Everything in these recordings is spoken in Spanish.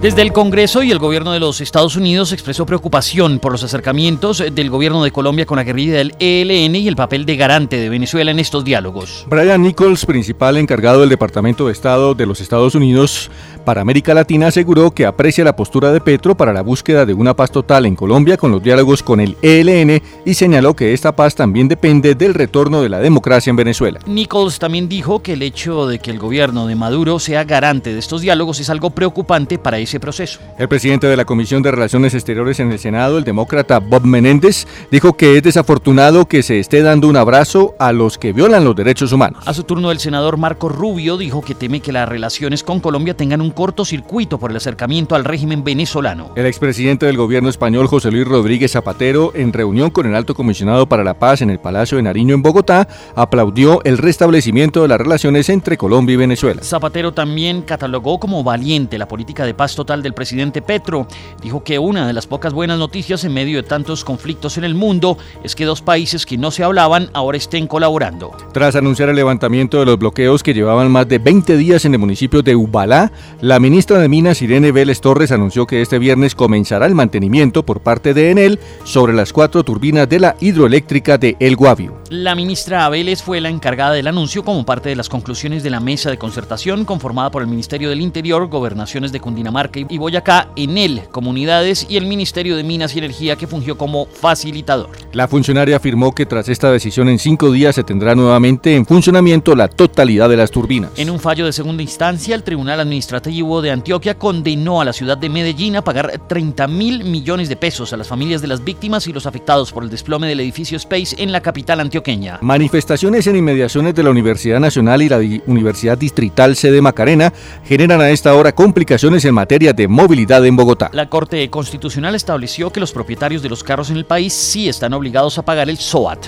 Desde el Congreso y el gobierno de los Estados Unidos expresó preocupación por los acercamientos del gobierno de Colombia con la guerrilla del ELN y el papel de garante de Venezuela en estos diálogos. Brian Nichols, principal encargado del Departamento de Estado de los Estados Unidos para América Latina, aseguró que aprecia la postura de Petro para la búsqueda de una paz total en Colombia con los diálogos con el ELN y señaló que esta paz también depende del retorno de la democracia en Venezuela. Nichols también dijo que el hecho de que el gobierno de Maduro sea garante de estos diálogos es algo preocupante para ese proceso. El presidente de la Comisión de Relaciones Exteriores en el Senado, el demócrata Bob Menéndez, dijo que es desafortunado que se esté dando un abrazo a los que violan los derechos humanos. A su turno, el senador Marco Rubio dijo que teme que las relaciones con Colombia tengan un cortocircuito por el acercamiento al régimen venezolano. El expresidente del gobierno español, José Luis Rodríguez Zapatero, en reunión con el alto comisionado para la paz en el Palacio de Nariño en Bogotá, aplaudió el restablecimiento de las relaciones entre Colombia y Venezuela. Zapatero también catalogó como valiente la política de paz total del presidente Petro. Dijo que una de las pocas buenas noticias en medio de tantos conflictos en el mundo es que dos países que no se hablaban ahora estén colaborando. Tras anunciar el levantamiento de los bloqueos que llevaban más de 20 días en el municipio de Ubalá, la ministra de Minas Irene Vélez Torres anunció que este viernes comenzará el mantenimiento por parte de Enel sobre las cuatro turbinas de la hidroeléctrica de El Guavio. La ministra Vélez fue la encargada del anuncio como parte de las conclusiones de la mesa de concertación conformada por el Ministerio del Interior, Gobernaciones de Cundinamarca y Boyacá, Enel, Comunidades y el Ministerio de Minas y Energía que fungió como facilitador. La funcionaria afirmó que tras esta decisión en cinco días se tendrá nuevamente en funcionamiento la totalidad de las turbinas. En un fallo de segunda instancia, el Tribunal Administrativo de Antioquia condenó a la ciudad de Medellín a pagar 30 mil millones de pesos a las familias de las víctimas y los afectados por el desplome del edificio Space en la capital antioqueña. Manifestaciones en inmediaciones de la Universidad Nacional y la Universidad Distrital Sede Macarena generan a esta hora complicaciones en materia de movilidad en Bogotá. La Corte Constitucional estableció que los propietarios de los carros en el país sí están obligados a pagar el SOAT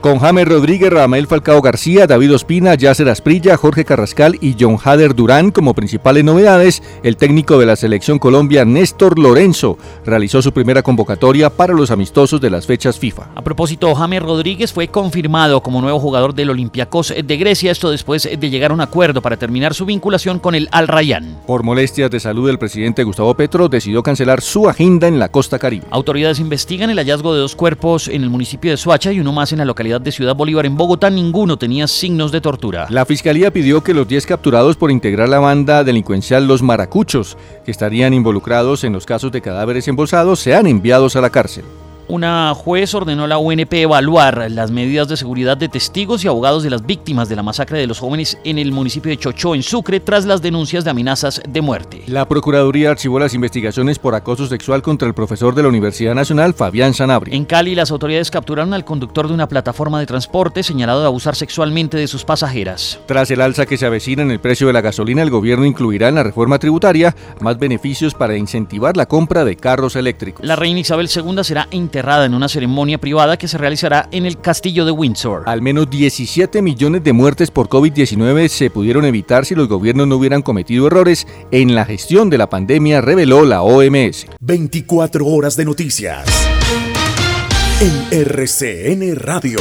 con James Rodríguez, Rafael Falcao García, David Ospina, Yasser Asprilla, Jorge Carrascal y John Hader Durán como principales novedades, el técnico de la selección Colombia, Néstor Lorenzo, realizó su primera convocatoria para los amistosos de las fechas FIFA. A propósito, James Rodríguez fue confirmado como nuevo jugador del Olympiacos de Grecia, esto después de llegar a un acuerdo para terminar su vinculación con el Al Rayyan. Por molestias de salud, el presidente Gustavo Petro decidió cancelar su agenda en la costa caribe. Autoridades investigan el hallazgo de dos cuerpos en el municipio de Soacha y uno más en la localidad de Ciudad Bolívar en Bogotá, ninguno tenía signos de tortura. La fiscalía pidió que los 10 capturados por integrar la banda delincuencial Los Maracuchos, que estarían involucrados en los casos de cadáveres embolsados, sean enviados a la cárcel una juez ordenó a la UNP evaluar las medidas de seguridad de testigos y abogados de las víctimas de la masacre de los jóvenes en el municipio de Chochó, en Sucre, tras las denuncias de amenazas de muerte. La Procuraduría archivó las investigaciones por acoso sexual contra el profesor de la Universidad Nacional, Fabián Sanabria. En Cali, las autoridades capturaron al conductor de una plataforma de transporte señalado de abusar sexualmente de sus pasajeras. Tras el alza que se avecina en el precio de la gasolina, el gobierno incluirá en la reforma tributaria más beneficios para incentivar la compra de carros eléctricos. La reina Isabel II será en una ceremonia privada que se realizará en el castillo de Windsor. Al menos 17 millones de muertes por COVID-19 se pudieron evitar si los gobiernos no hubieran cometido errores en la gestión de la pandemia, reveló la OMS. 24 horas de noticias en RCN Radio.